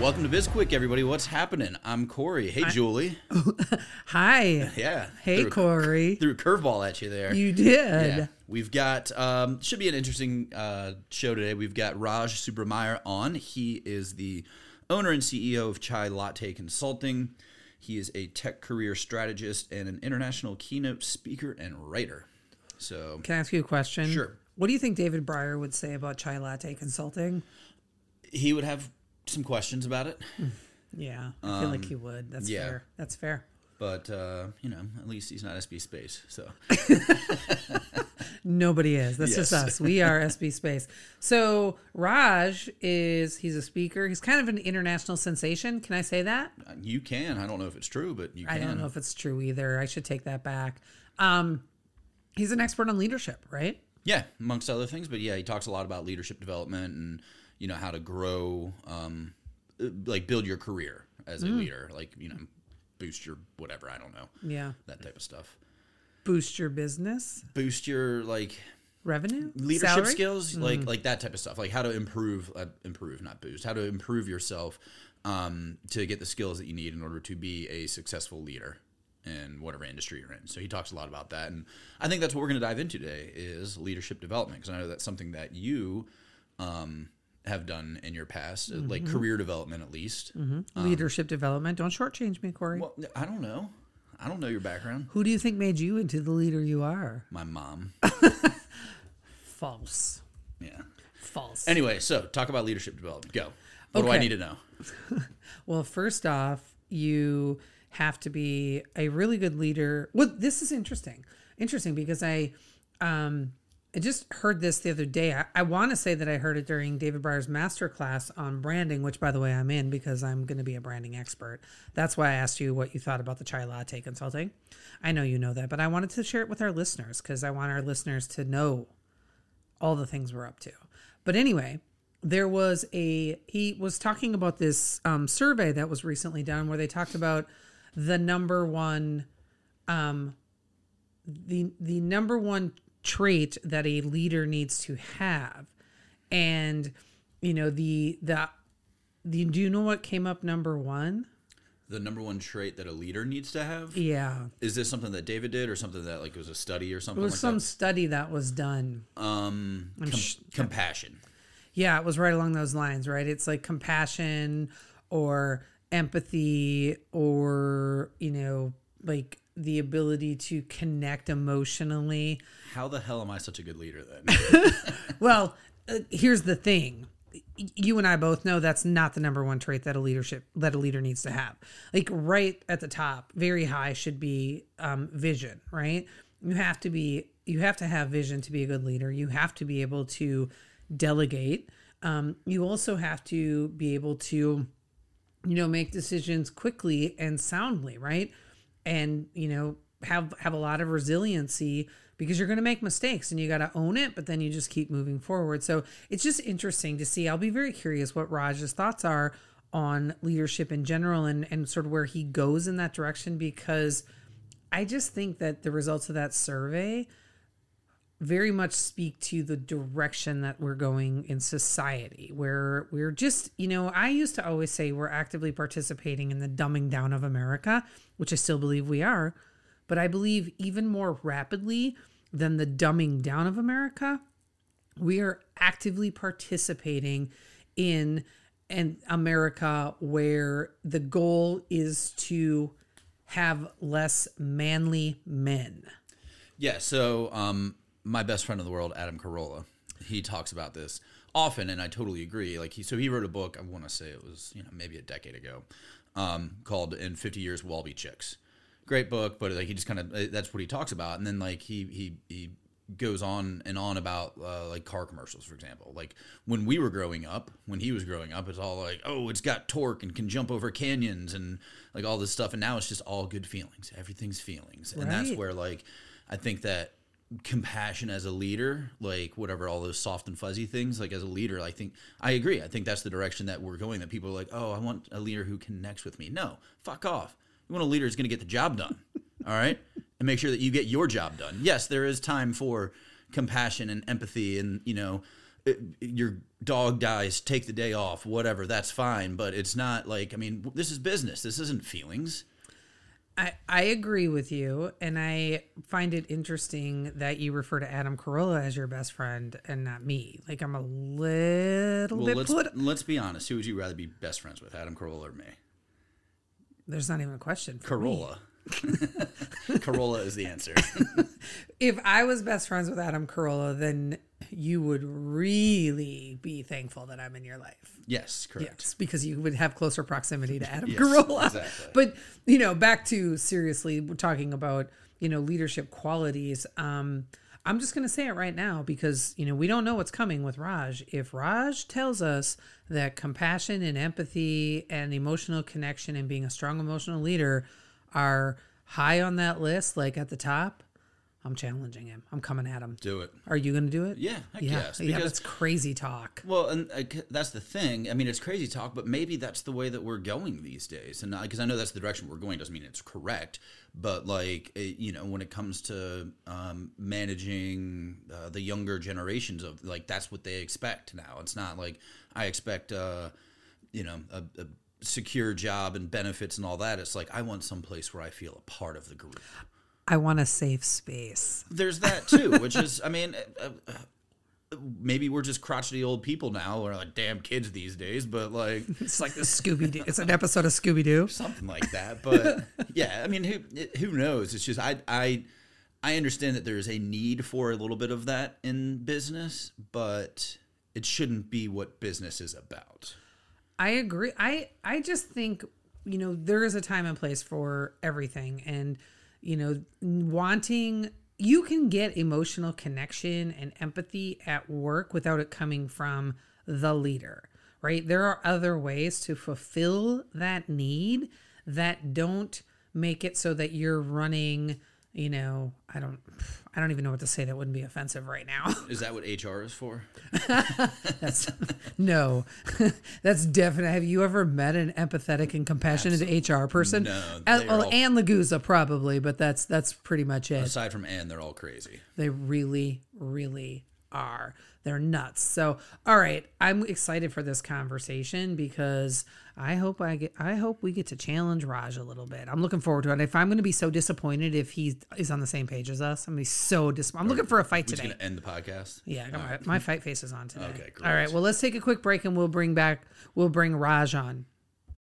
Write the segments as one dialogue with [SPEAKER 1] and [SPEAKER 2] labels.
[SPEAKER 1] Welcome to BizQuick, everybody. What's happening? I'm Corey. Hey, Julie.
[SPEAKER 2] Hi.
[SPEAKER 1] Yeah.
[SPEAKER 2] Hey,
[SPEAKER 1] Threw
[SPEAKER 2] Corey.
[SPEAKER 1] Threw a curveball at you there.
[SPEAKER 2] You did.
[SPEAKER 1] Yeah. We've got, um, should be an interesting uh, show today. We've got Raj Subrameyer on. He is the owner and CEO of Chai Latte Consulting. He is a tech career strategist and an international keynote speaker and writer. So,
[SPEAKER 2] Can I ask you a question?
[SPEAKER 1] Sure.
[SPEAKER 2] What do you think David Brier would say about Chai Latte Consulting?
[SPEAKER 1] he would have some questions about it,
[SPEAKER 2] Yeah, I feel like he would. That's
[SPEAKER 1] Um, yeah.
[SPEAKER 2] fair. That's fair.
[SPEAKER 1] but, uh, you know, at least he's not SB Space. So,
[SPEAKER 2] Nobody is. That's just us. We are SB Space. So Raj is he's a speaker. He's kind of an international sensation. Can I say that?
[SPEAKER 1] you can. I don't know if it's true, but you can.
[SPEAKER 2] I don't know if it's true either. I should take that back. Um, he's an expert on leadership, right?
[SPEAKER 1] Yeah, amongst other things, but yeah, he talks a lot about leadership development and you know how to grow, um, like build your career as
[SPEAKER 2] Mm.
[SPEAKER 1] a leader, like you know, boost your whatever. I don't know
[SPEAKER 2] Yeah.
[SPEAKER 1] that type of stuff.
[SPEAKER 2] Boost your business
[SPEAKER 1] Boost your like
[SPEAKER 2] revenue,
[SPEAKER 1] leadership
[SPEAKER 2] Salary? Mm.
[SPEAKER 1] skills, like like that type of stuff. Like how to improve, uh, improve, not boost. How to improve yourself um, to get the skills that you need in order to be a successful leader in whatever industry you're in. So he talks a lot about that, and I think that's what we're going to dive into today is leadership development because I know that's something that you um, have done in your past, uh,
[SPEAKER 2] Mm-hmm.
[SPEAKER 1] like career development at least.
[SPEAKER 2] leadership development. Don't shortchange me, Corey.
[SPEAKER 1] Well, I don't know. I don't know your background.
[SPEAKER 2] Who do you think made you into the leader you are?
[SPEAKER 1] My mom.
[SPEAKER 2] False.
[SPEAKER 1] Yeah.
[SPEAKER 2] False.
[SPEAKER 1] Anyway, so talk about leadership development. Go. What do I need to know?
[SPEAKER 2] Well, first off, you have to be a really good leader. Well, this is interesting. Interesting because I um I just heard this the other day. I, I want to say that I heard it during David Brier's masterclass on branding, which by the way I'm in because I'm going to be a branding expert. That's why I asked you what you thought about the chai latte consulting. I know you know that, but I wanted to share it with our listeners because I want our listeners to know all the things we're up to. But anyway, there was a he was talking about this um, survey that was recently done where they talked about the number one um the the number one trait that a leader needs to have and you know the the the do you know what came up number one
[SPEAKER 1] The number one trait that a leader needs to have
[SPEAKER 2] yeah
[SPEAKER 1] is this something that David did, or something that like was a study or something
[SPEAKER 2] it was
[SPEAKER 1] like
[SPEAKER 2] some study that was done?
[SPEAKER 1] Um, com-
[SPEAKER 2] sh-
[SPEAKER 1] compassion.
[SPEAKER 2] Yeah, it was right along those lines, right? It's like compassion or empathy or, you know, like the ability to connect emotionally.
[SPEAKER 1] How the hell am I such a good leader then?
[SPEAKER 2] Well, uh, here's the thing. You and I both know that's not the number one trait that a leadership that a leader needs to have. Like right at the top, very high should be um, vision, right? You have to be you have to have vision to be a good leader. You have to be able to delegate. Um, you also have to be able to, you know, make decisions quickly and soundly, right? And you know, have have a lot of resiliency because you're going to make mistakes and you got to own it, but then you just keep moving forward. So it's just interesting to see. I'll be very curious what Raj's thoughts are on leadership in general and and sort of where he goes in that direction because I just think that the results of that survey very much speak to the direction that we're going in society where we're just you know i used to always say we're actively participating in the dumbing down of america which i still believe we are but i believe even more rapidly than the dumbing down of america we are actively participating in an america where the goal is to have less manly men
[SPEAKER 1] yeah. So, um, my best friend in the world, Adam Carolla, he talks about this often, and I totally agree. Like he, so he wrote a book. I want to say it was you know maybe a decade ago, um, called "In 50 Years We'll All Be Chicks." Great book, but like he just kind of that's what he talks about, and then like he he he goes on and on about uh, like car commercials, for example. Like when we were growing up, when he was growing up, it's all like, oh, it's got torque and can jump over canyons and like all this stuff. And now it's just all good feelings. Everything's feelings, and that's where like I think that compassion as a leader, like whatever all those soft and fuzzy things, like as a leader, I think I agree. I think that's the direction that we're going. That people are like, oh, I want a leader who connects with me. No, fuck off. You want a leader who's going to get the job done. all right, and make sure that you get your job done. Yes, there is time for compassion and empathy, and you know. it- Your dog dies, take the day off, whatever, that's fine. But it's not like, I mean, this is business. This isn't feelings.
[SPEAKER 2] I, I agree with you, and I find it interesting that you refer to Adam Carolla as your best friend and not me. Like I'm a little
[SPEAKER 1] Well,
[SPEAKER 2] bit
[SPEAKER 1] let's, let's be honest. Who would you rather be best friends with, Adam Carolla or me?
[SPEAKER 2] There's not even a question. For me.
[SPEAKER 1] Corolla. Corolla is the answer.
[SPEAKER 2] If I was best friends with Adam Carolla, then you would really be thankful that I'm in your life.
[SPEAKER 1] Yes, correct.
[SPEAKER 2] Yes, because you would have closer proximity to Adam
[SPEAKER 1] Yes,
[SPEAKER 2] Carolla.
[SPEAKER 1] exactly.
[SPEAKER 2] But you know, back to seriously, we're talking about you know leadership qualities. Um, I'm just going to say it right now because you know we don't know what's coming with Raj. If Raj tells us that compassion and empathy and emotional connection and being a strong emotional leader are high on that list, like at the top, I'm challenging him. I'm coming at him.
[SPEAKER 1] Do it.
[SPEAKER 2] Are you going to do it?
[SPEAKER 1] Yeah, heck
[SPEAKER 2] yeah, yeah.
[SPEAKER 1] because-
[SPEAKER 2] That's crazy talk.
[SPEAKER 1] Well, and uh, that's the thing. I mean, it's crazy talk, but maybe that's the way that we're going these days. And because I know that's the direction we're going, doesn't mean it's correct. But like, it, you know, when it comes to um, managing uh, the younger generations of like, that's what they expect now. It's not like I expect, uh, you know, a, a secure job and benefits and all that. It's like I want some place where I feel a part of the group.
[SPEAKER 2] I want a safe space.
[SPEAKER 1] There's that too, which is, I mean, uh, uh, maybe we're just crotchety old people now, or like damn kids these days, but like
[SPEAKER 2] It's like the Scooby Doo. It's an episode of Scooby Doo.
[SPEAKER 1] something like that. But yeah, I mean, who who knows? It's just I I I understand that there is a need for a little bit of that in business, but it shouldn't be what business is about.
[SPEAKER 2] I agree. I I just think you know there is a time and place for everything, and you know wanting you can get emotional connection and empathy at work without it coming from the leader, right? There are other ways to fulfill that need that don't make it so that you're running. You know, I don't, I don't even know what to say that wouldn't be offensive right now.
[SPEAKER 1] Is that what HR is for?
[SPEAKER 2] That's no, that's definite. Have you ever met an empathetic and compassionate HR person?
[SPEAKER 1] No,
[SPEAKER 2] Uh, well,
[SPEAKER 1] all-
[SPEAKER 2] Anne Laguza probably, but that's that's pretty much it.
[SPEAKER 1] Aside from Anne, they're all crazy.
[SPEAKER 2] They really, really are. They're nuts. So, all right, I'm excited for this conversation because I hope I get. I hope we get to challenge Raj a little bit. I'm looking forward to it. If I'm going to be so disappointed if he is on the same page as us, I'm going to be so dis. I'm looking for a fight today.
[SPEAKER 1] gonna end the podcast.
[SPEAKER 2] Yeah, got my, my fight face is on today.
[SPEAKER 1] Okay, great.
[SPEAKER 2] All right. Well, let's take a quick break and we'll bring back we'll bring Raj on.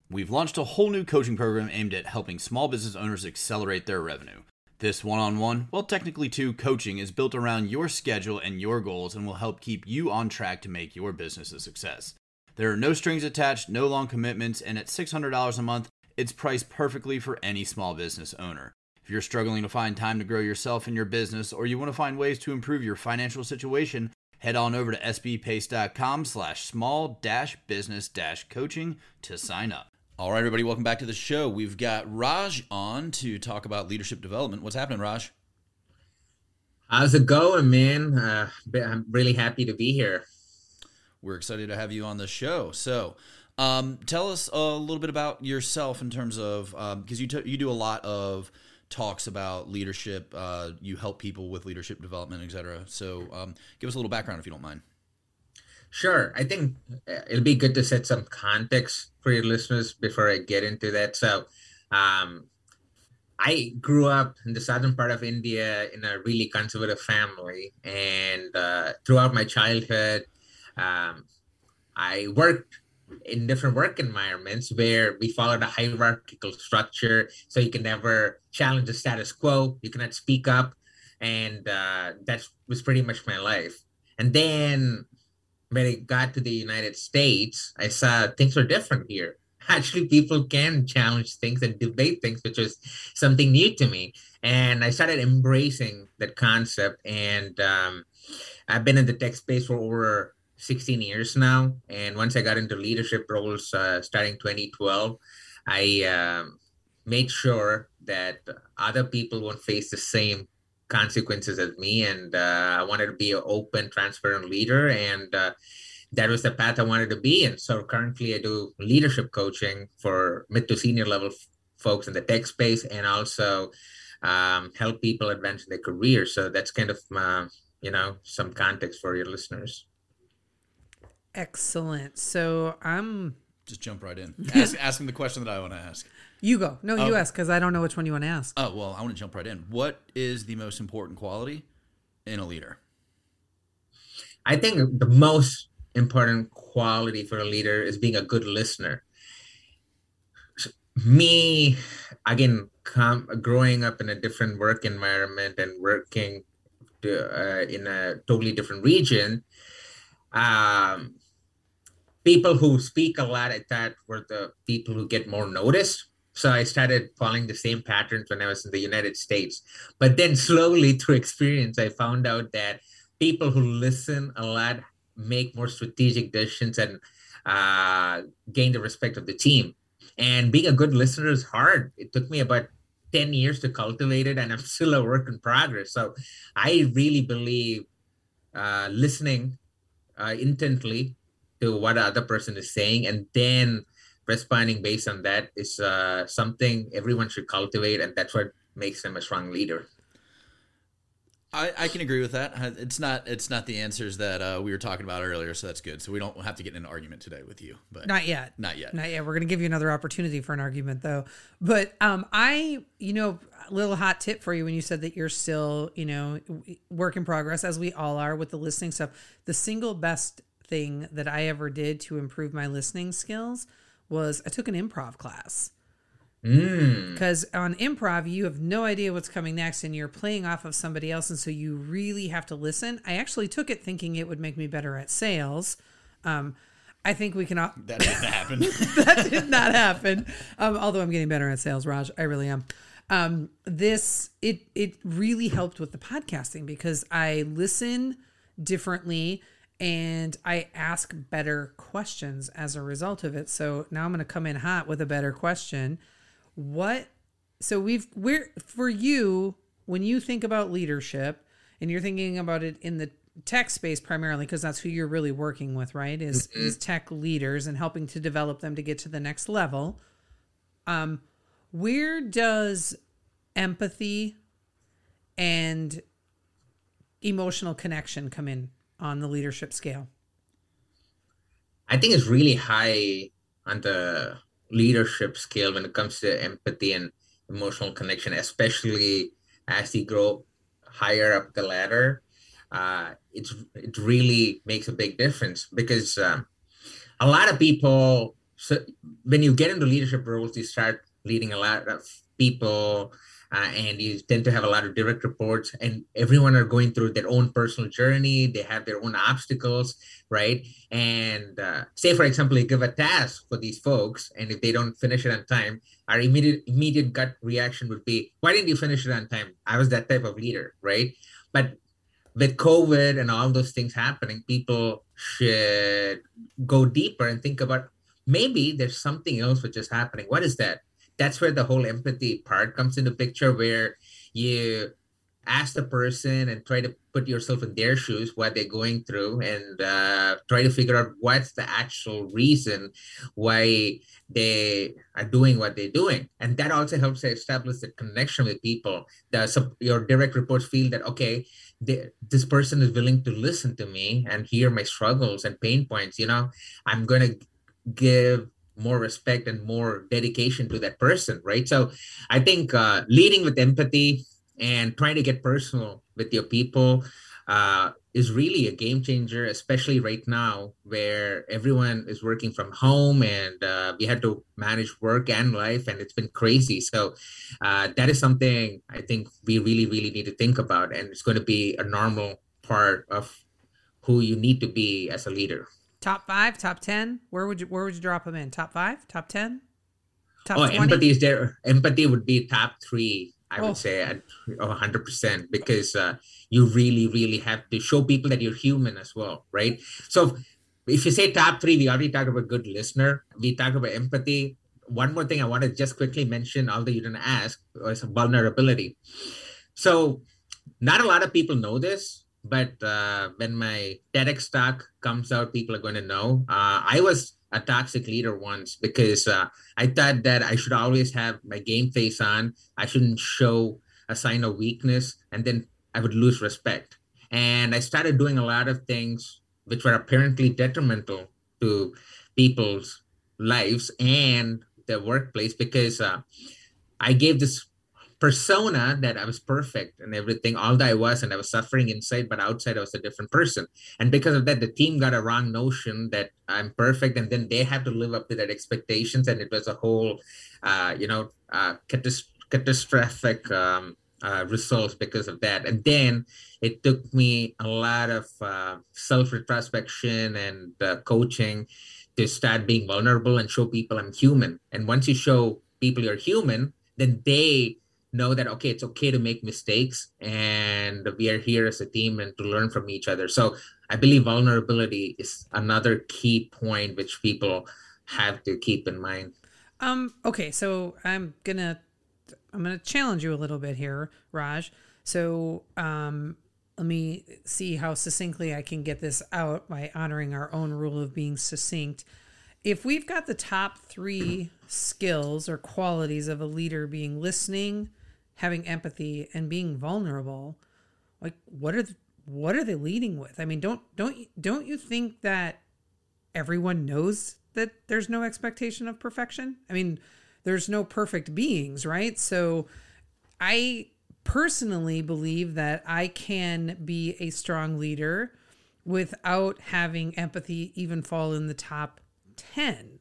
[SPEAKER 3] We've launched a whole new coaching program aimed at helping small business owners accelerate their revenue. This one on one, well, technically two, coaching is built around your schedule and your goals and will help keep you on track to make your business a success. There are no strings attached, no long commitments, and at $600 a month, it's priced perfectly for any small business owner. If you're struggling to find time to grow yourself and your business, or you want to find ways to improve your financial situation, head on over to sbpace.com slash small dash business dash coaching to sign up.
[SPEAKER 1] All right, everybody, welcome back to the show. We've got Raj on to talk about leadership development. What's happening, Raj?
[SPEAKER 4] How's it going, man? Uh, I'm really happy to be here.
[SPEAKER 1] We're excited to have you on the show. So, um, tell us a little bit about yourself in terms of because you t- you do a lot of talks about leadership. Uh, you help people with leadership development, etc. So, um, give us a little background if you don't mind.
[SPEAKER 4] Sure. I think uh, it'll be good to set some context for your listeners before I get into that. So, um, I grew up in the southern part of India in a really conservative family, and uh, throughout my childhood, um, I worked in different work environments where we followed a hierarchical structure. So you can never challenge the status quo. You cannot speak up, and uh, that was pretty much my life. And then when I got to the United States, I saw things were different here. actually people can challenge things and debate things, which was something new to me. And I started embracing that concept. And um, I've been in the tech space for over 16 years now. And once I got into leadership roles uh, starting 2012, I um, made sure that other people won't face the same consequences as me. And uh, I wanted to be an open, transparent leader. And uh, that was the path I wanted to be in. So currently, I do leadership coaching for mid to senior level f- folks in the tech space and also um, help people advance in their career. So that's kind of, you know, some context for your listeners.
[SPEAKER 2] Excellent. So I'm.
[SPEAKER 1] Just jump right in. Ask, ask him the question that I want to ask.
[SPEAKER 2] You go. No, you
[SPEAKER 1] Okay.
[SPEAKER 2] ask because I don't know which one you want to ask.
[SPEAKER 1] Oh well, I want to jump right in. What is the most important quality in a leader?
[SPEAKER 4] I think the most important quality for a leader is being a good listener. Me, again, com- growing up in a different work environment and working to, uh, in a totally different region, um, people who speak a lot, at that were the people who get more noticed. So I started following the same patterns when I was in the United States. But then slowly through experience, I found out that people who listen a lot make more strategic decisions and uh, gain the respect of the team. And being a good listener is hard. It took me about 10 years to cultivate it, and I'm still a work in progress. So I really believe uh, listening uh, intently to what the other person is saying and then responding based on that is uh, something everyone should cultivate, and that's what makes them a strong leader.
[SPEAKER 1] I, I can agree with that. It's not it's not the answers that uh, we were talking about earlier, so that's good. So we don't have to get in an argument today with you, but
[SPEAKER 2] Not yet.
[SPEAKER 1] not yet.
[SPEAKER 2] Not yet. We're gonna give you another opportunity for an argument though. But um I you know, a little hot tip for you when you said that you're still, you know, work in progress as we all are with the listening stuff. The single best thing that I ever did to improve my listening skills was I took an improv class.
[SPEAKER 4] Mm.
[SPEAKER 2] Because on improv, you have no idea what's coming next and you're playing off of somebody else. And so you really have to listen. I actually took it thinking it would make me better at sales. Um, I think we can all,
[SPEAKER 1] That didn't happen.
[SPEAKER 2] that did not happen. Um, although I'm getting better at sales, Raj, I really am. Um, this it it really helped with the podcasting because I listen differently and I ask better questions as a result of it. So now I'm going to come in hot with a better question. What? So we've we're for you when you think about leadership and you're thinking about it in the tech space primarily because that's who you're really working with, right? Is is tech leaders and helping to develop them to get to the next level. Um, where does empathy and emotional connection come in on the leadership scale?
[SPEAKER 4] I think it's really high on the leadership scale when it comes to empathy and emotional connection, especially as you grow higher up the ladder. Uh, it's it really makes a big difference because um, a lot of people. So when you get into leadership roles, you start leading a lot of people, uh, and you tend to have a lot of direct reports, and everyone are going through their own personal journey. They have their own obstacles, right? And uh, say, for example, you give a task for these folks, and if they don't finish it on time, our immediate immediate gut reaction would be, "Why didn't you finish it on time? I was that type of leader, right?" But with COVID and all those things happening, people should go deeper and think about maybe there's something else which is happening. What is that? That's where the whole empathy part comes into picture, where you ask the person and try to put yourself in their shoes, what they're going through, and uh, try to figure out what's the actual reason why they are doing what they're doing. And that also helps establish the connection with people. The, your direct reports feel that, okay, they, this person is willing to listen to me and hear my struggles and pain points. You know, I'm going to give more respect and more dedication to that person, right? So I think uh, leading with empathy and trying to get personal with your people uh, is really a game changer, especially right now where everyone is working from home and uh, we had to manage work and life, and it's been crazy. So uh, that is something I think we really, really need to think about, and it's going to be a normal part of who you need to be as a leader.
[SPEAKER 2] Top five, top ten. Where would you where would you drop them in? Top five, top ten,
[SPEAKER 4] top oh, 20? empathy is there. Empathy would be top three. I oh. would say at hundred percent because uh, you really, really have to show people that you're human as well, right? So if you say top three, we already talked about good listener. We talked about empathy. One more thing I want to just quickly mention, although you didn't ask, was vulnerability. So not a lot of people know this, but uh, when my TEDx talk comes out, people are going to know. Uh, I was a toxic leader once because uh, I thought that I should always have my game face on. I shouldn't show a sign of weakness, and then I would lose respect. And I started doing a lot of things which were apparently detrimental to people's lives and their workplace because uh, I gave this persona that I was perfect and everything, all that I was, and I was suffering inside, but outside I was a different person. And because of that, the team got a wrong notion that I'm perfect, and then they have to live up to that expectations, and it was a whole, uh, you know, uh, catastrophic um, uh, results because of that. And then it took me a lot of uh, self retrospection and uh, coaching to start being vulnerable and show people I'm human. And once you show people you're human, then they know that okay it's okay to make mistakes and we are here as a team and to learn from each other. So i believe vulnerability is another key point which people have to keep in mind.
[SPEAKER 2] Um okay so i'm gonna i'm gonna challenge you a little bit here raj. So um let me see how succinctly i can get this out by honoring our own rule of being succinct. If we've got the top three skills or qualities of a leader being listening having empathy and being vulnerable like what are the, what are they leading with? I mean don't don't don't you think that everyone knows that there's no expectation of perfection? I mean there's no perfect beings right? So i personally believe that i can be a strong leader without having empathy even fall in the top 10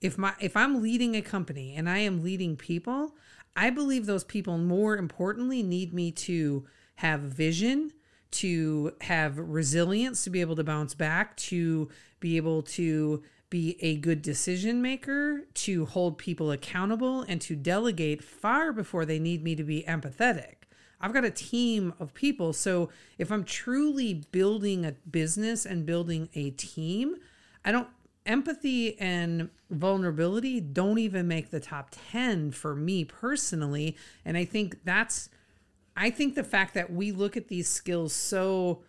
[SPEAKER 2] if my if i'm leading a company and i am leading people I believe those people, more importantly, need me to have vision, to have resilience, to be able to bounce back, to be able to be a good decision maker, to hold people accountable, and to delegate far before they need me to be empathetic. I've got a team of people. So if I'm truly building a business and building a team, I don't empathy and vulnerability don't even make the top 10 for me personally. And i think that's i think the fact that we look at these skills so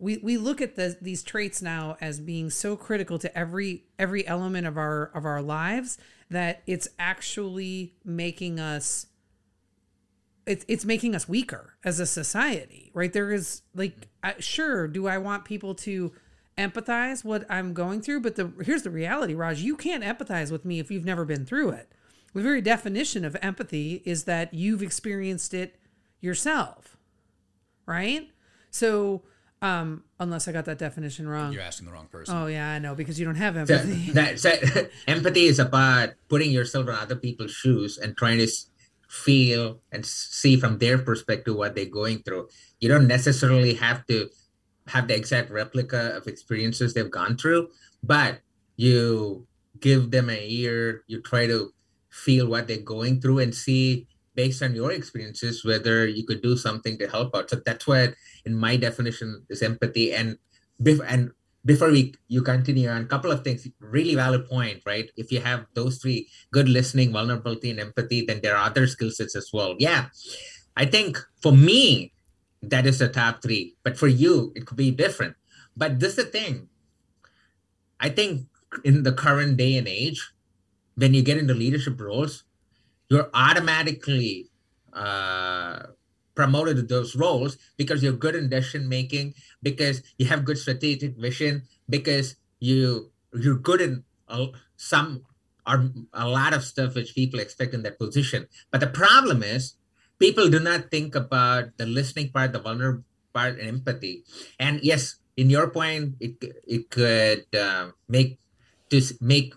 [SPEAKER 2] we, we look at the, these traits now as being so critical to every every element of our of our lives that it's actually making us it's it's making us weaker as a society right? There is like sure do i want people to empathize what I'm going through, but the here's the reality, Raj, you can't empathize with me if you've never been through it. The very definition of empathy is that you've experienced it yourself. Right? So um, unless I got that definition wrong.
[SPEAKER 1] You're asking the wrong person.
[SPEAKER 2] Oh yeah, I know because you don't have empathy.
[SPEAKER 4] So, that, so, empathy is about putting yourself in other people's shoes and trying to feel and see from their perspective what they're going through. You don't necessarily have to have the exact replica of experiences they've gone through, but you give them an ear, you try to feel what they're going through and see based on your experiences whether you could do something to help out. So that's what in my definition is empathy. And and before we you continue on a couple of things, really valid point, right? If you have those three good listening, vulnerability, and empathy, then there are other skill sets as well. Yeah. I think for me, that is the top three. But for you, it could be different. But this is the thing. I think in the current day and age, when you get into leadership roles, you're automatically uh, promoted to those roles because you're good in decision making, because you have good strategic vision, because you you're good in uh, some or a lot of stuff which people expect in that position. But the problem is people do not think about the listening part, the vulnerable part, and empathy. And yes, in your point, it it could uh, make to make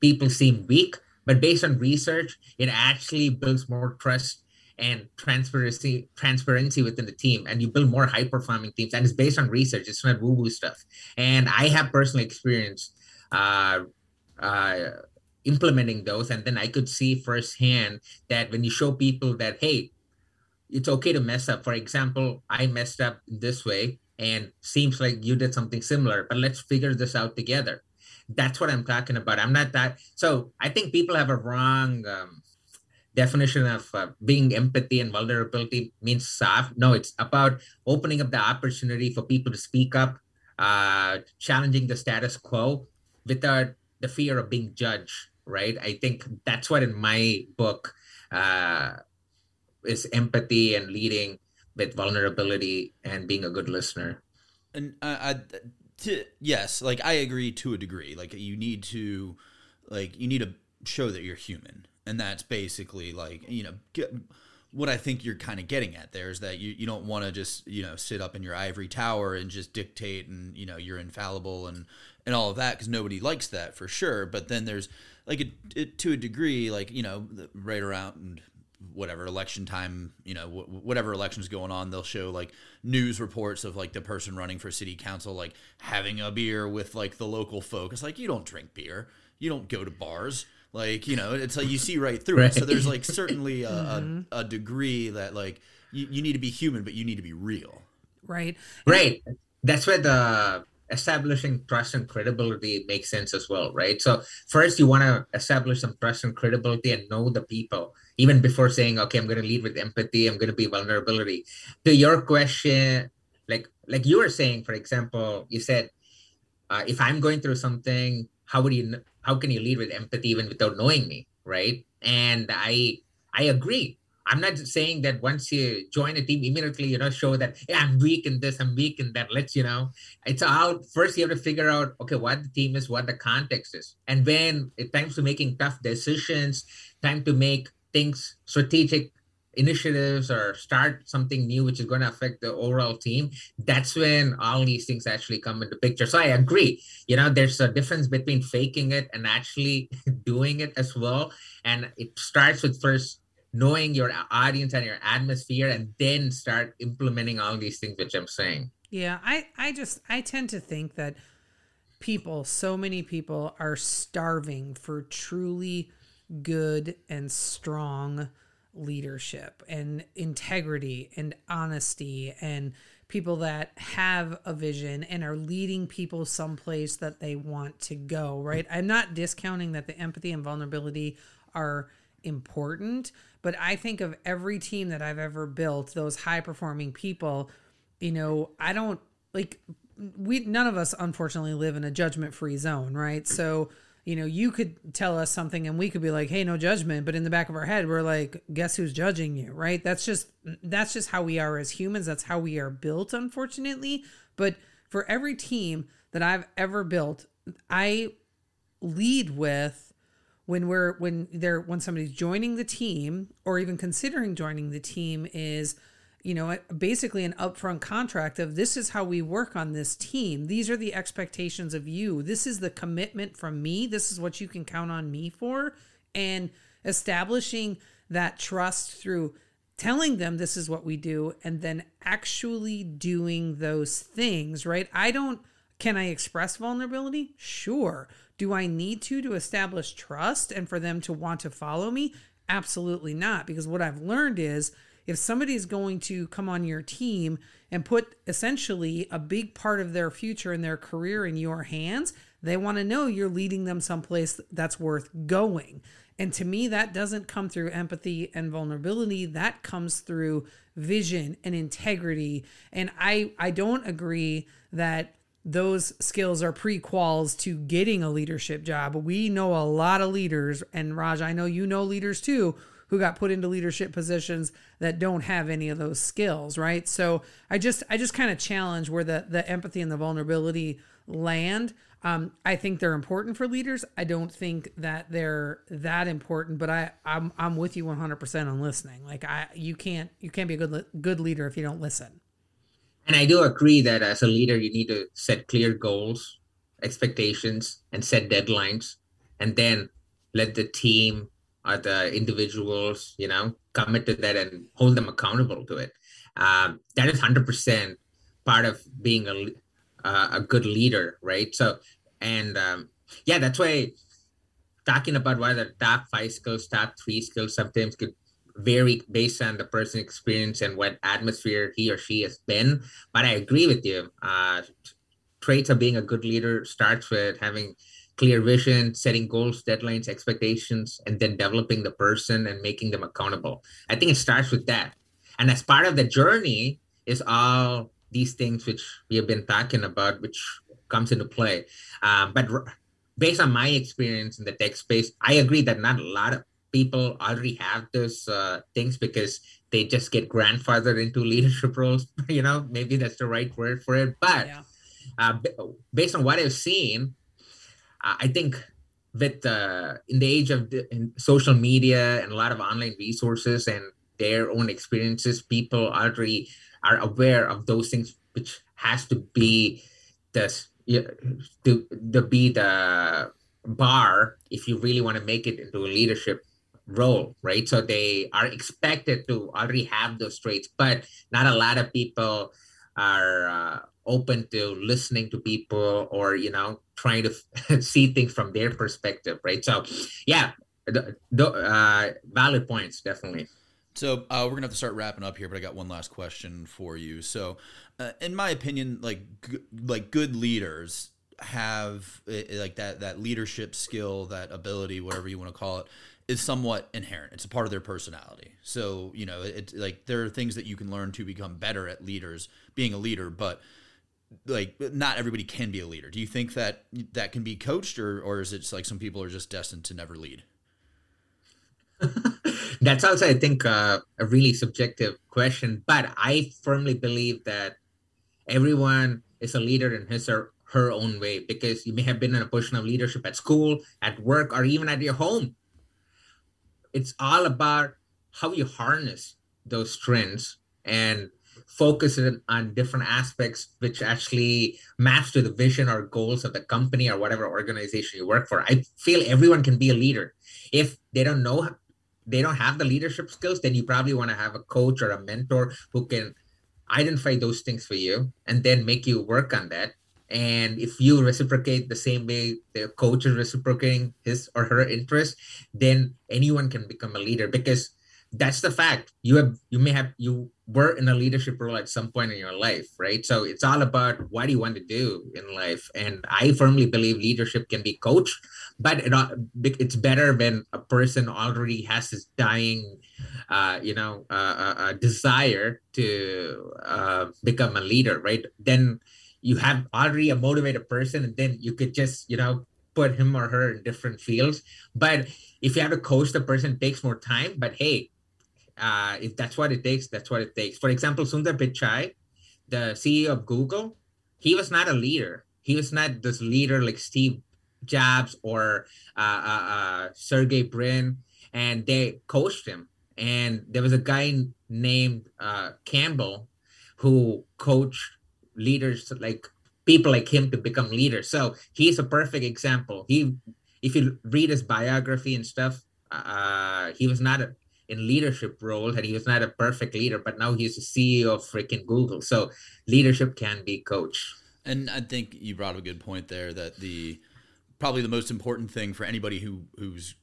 [SPEAKER 4] people seem weak, but based on research, it actually builds more trust and transparency transparency within the team and you build more high performing teams and it's based on research it's not woo woo stuff and i have personal experience uh, uh, implementing those and then i could see firsthand that when you show people that hey it's okay to mess up. For example i messed up this way and seems like you did something similar but let's figure this out together. That's what i'm talking about. I'm not that so i think people have a wrong um, definition of uh, being empathy and vulnerability means soft. No it's about opening up the opportunity for people to speak up uh, challenging the status quo without the fear of being judged right? I think that's what in my book uh, is empathy and leading with vulnerability and being a good listener.
[SPEAKER 1] And I, I to, yes like i agree to a degree. Like you need to like you need to show that you're human. And that's basically like you know get, what I think you're kind of getting at there is that you, you don't want to just you know sit up in your ivory tower and just dictate and you know you're infallible and and all of that because nobody likes that for sure. But then there's like a, it, to a degree like you know right around whatever election time you know whatever election's going on they'll show like news reports of like the person running for city council like having a beer with like the local folk. It's like you don't drink beer. You don't go to bars like you know, it's like you see right through right. it. So there's like certainly a, mm-hmm. a, a, degree that like you, you need to be human, but you need to be real.
[SPEAKER 2] Right.
[SPEAKER 4] Right. That's where the establishing trust and credibility makes sense as well, right? So first you want to establish some trust and credibility and know the people even before saying, okay, I'm going to lead with empathy, I'm going to be vulnerability. To your question, like like you were saying, for example, you said, uh, if I'm going through something, how would you how can you lead with empathy even without knowing me right? And i i agree. I'm not saying that once you join a team immediately you know show that i'm weak in this i'm weak in that let's you know. It's out first you have to figure out okay what the team is what the context is. And when it eh, comes to making tough decisions time to make things strategic initiatives or start something new which is going to affect the overall team that's when all these things actually come into picture. So i agree you know there's a difference between faking it and actually doing it as well. And it starts with first knowing your audience and your atmosphere and then start implementing all these things which i'm saying.
[SPEAKER 2] Yeah i i just i tend to think that people so many people are starving for truly good and strong leadership and integrity and honesty and people that have a vision and are leading people someplace that they want to go, right? I'm not discounting that the empathy and vulnerability are important, but I think of every team that I've ever built, those high performing people, you know, I don't like we none of us unfortunately live in a judgment free zone, right? So you know, you could tell us something and we could be like, "Hey, no judgment," but in the back of our head, we're like, "Guess who's judging you?" Right? That's just that's just how we are as humans. That's how we are built, unfortunately. But for every team that I've ever built, I lead with when we're when they're when somebody's joining the team or even considering joining the team is you know, basically an upfront contract of this is how we work on this team. These are the expectations of you. This is the commitment from me. This is what you can count on me for. And establishing that trust through telling them this is what we do and then actually doing those things, right? I don't, can I express vulnerability? Sure. Do I need to to establish trust and for them to want to follow me? Absolutely not. Because what I've learned is, if somebody's going to come on your team and put essentially a big part of their future and their career in your hands, they want to know you're leading them someplace that's worth going. And to me, that doesn't come through empathy and vulnerability. That comes through vision and integrity. And I, I don't agree that those skills are prequels to getting a leadership job. We know a lot of leaders, and Raj, I know you know leaders too, who got put into leadership positions that don't have any of those skills, right? So I just I just kind of challenge where the the empathy and the vulnerability land. Um, I think they're important for leaders. I don't think that they're that important, but I I'm I'm with you 100% on listening. Like I you can't you can't be a good good leader if you don't listen.
[SPEAKER 4] And I do agree that as a leader you need to set clear goals, expectations and set deadlines and then let the team are the individuals, you know, commit to that and hold them accountable to it. Um, that is 100% part of being a, uh, a good leader, right? So, and um, yeah, that's why talking about the top five skills, top three skills sometimes could vary based on the person's experience and what atmosphere he or she has been. But I agree with you. Uh, traits of being a good leader starts with having clear vision, setting goals, deadlines, expectations, and then developing the person and making them accountable. I think it starts with that. And as part of the journey is all these things which we have been talking about, which comes into play. Um, but r- based on my experience in the tech space, I agree that not a lot of people already have those uh, things because they just get grandfathered into leadership roles. you know, maybe that's the right word for it. But yeah. uh, based on what I've seen, I think with uh, in the age of the, social media and a lot of online resources and their own experiences, people already are aware of those things, which has to be the to, to be the bar if you really want to make it into a leadership role, right? So they are expected to already have those traits, but not a lot of people are uh, open to listening to people or you know trying to see things from their perspective, right? So, yeah, the, the uh, valid points definitely.
[SPEAKER 1] So uh, we're gonna have to start wrapping up here, but I got one last question for you. So, uh, in my opinion, like g- like good leaders have like that that leadership skill, that ability, whatever you want to call it, is somewhat inherent. It's a part of their personality. So you know, it's like there are things that you can learn to become better at leaders, being a leader, but like not everybody can be a leader. Do you think that that can be coached, or or is it like some people are just destined to never lead?
[SPEAKER 4] That's also, I think, uh, a really subjective question. But I firmly believe that everyone is a leader in his or her own way because you may have been in a position of leadership at school, at work, or even at your home. It's all about how you harness those strengths and focus on different aspects which actually match to the vision or goals of the company or whatever organization you work for. I feel everyone can be a leader. If they don't know they don't have the leadership skills, then you probably want to have a coach or a mentor who can identify those things for you and then make you work on that. And if you reciprocate the same way the coach is reciprocating his or her interest, then anyone can become a leader because that's the fact. You have you may have you were in a leadership role at some point in your life, right? So it's all about what do you want to do in life. And I firmly believe leadership can be coached, but it, it's better when a person already has this dying, uh, you know, uh, uh, uh, desire to uh, become a leader, right? Then you have already a motivated person, and then you could just, you know, put him or her in different fields. But if you have to coach the person, takes more time. But hey, uh, if that's what it takes, that's what it takes. For example, Sundar Pichai, the CEO of Google, he was not a leader. He was not this leader like Steve Jobs or uh, uh, uh, Sergey Brin, and they coached him. And there was a guy named uh, Campbell who coached leaders like people like him to become leaders. So he's a perfect example. He, if you read his biography and stuff, uh, he was not a in leadership role and he was not a perfect leader but now he's the ceo of freaking google. So leadership can be coached.
[SPEAKER 1] And i think you brought a good point there that the probably the most important thing for anybody who who's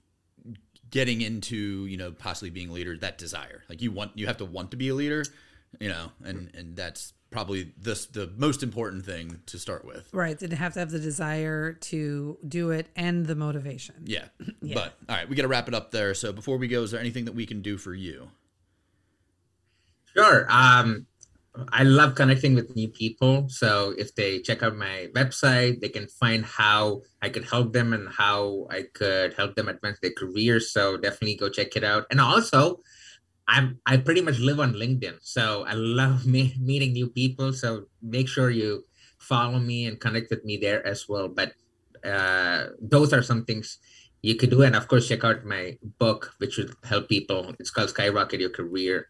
[SPEAKER 1] getting into you know possibly being a leader that desire. Like you want you have to want to be a leader you know and and that's probably this the most important thing to start with.
[SPEAKER 2] Right. Didn't have to have the desire to do it and the motivation.
[SPEAKER 1] Yeah. yeah. But all right, we got to wrap it up there. So before we go, is there anything that we can do for you?
[SPEAKER 4] Sure. Um, I love connecting with new people. So if they check out my website, they can find how I could help them and how I could help them advance their career. So definitely go check it out. And also, I'm I pretty much live on LinkedIn, so I love me, meeting new people. So make sure you follow me and connect with me there as well. But uh, those are some things you could do, and of course, check out my book, which would help people. It's called Skyrocket Your Career.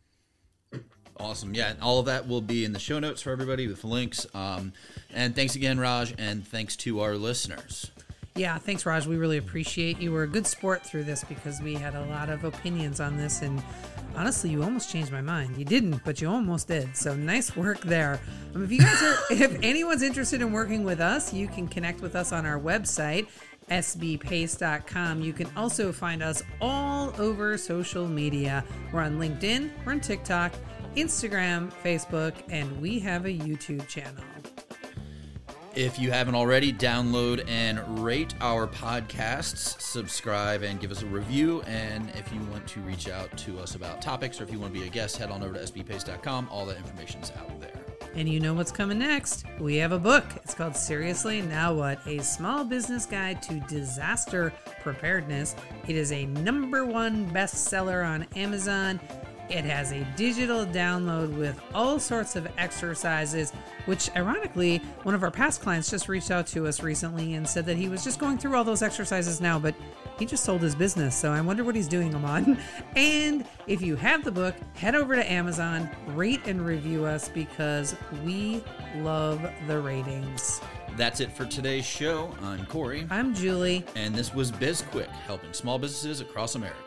[SPEAKER 1] Awesome. Yeah, and all of that will be in the show notes for everybody with links. Um, and thanks again, Raj, and thanks to our listeners.
[SPEAKER 2] Yeah, thanks, Raj. We really appreciate you. Were a good sport through this because we had a lot of opinions on this, and honestly, you almost changed my mind. You didn't, but you almost did. So nice work there. Um, if you guys are, if anyone's interested in working with us, you can connect with us on our website sbpace.com. You can also find us all over social media. We're on LinkedIn, we're on TikTok, Instagram, Facebook, and we have a YouTube channel.
[SPEAKER 1] If you haven't already, download and rate our podcasts, subscribe, and give us a review. And if you want to reach out to us about topics or if you want to be a guest, head on over to sbpace.com. All that information is out there.
[SPEAKER 2] And you know what's coming next? We have a book. It's called Seriously Now What? A Small Business Guide to Disaster Preparedness. It is a number one bestseller on Amazon. It has a digital download with all sorts of exercises, which ironically, one of our past clients just reached out to us recently and said that he was just going through all those exercises now, but he just sold his business. So I wonder what he's doing them on. And if you have the book, head over to Amazon, rate and review us because we love the ratings.
[SPEAKER 1] That's it for today's show. I'm Corey.
[SPEAKER 2] I'm Julie.
[SPEAKER 1] And this was BizQuick, helping small businesses across America.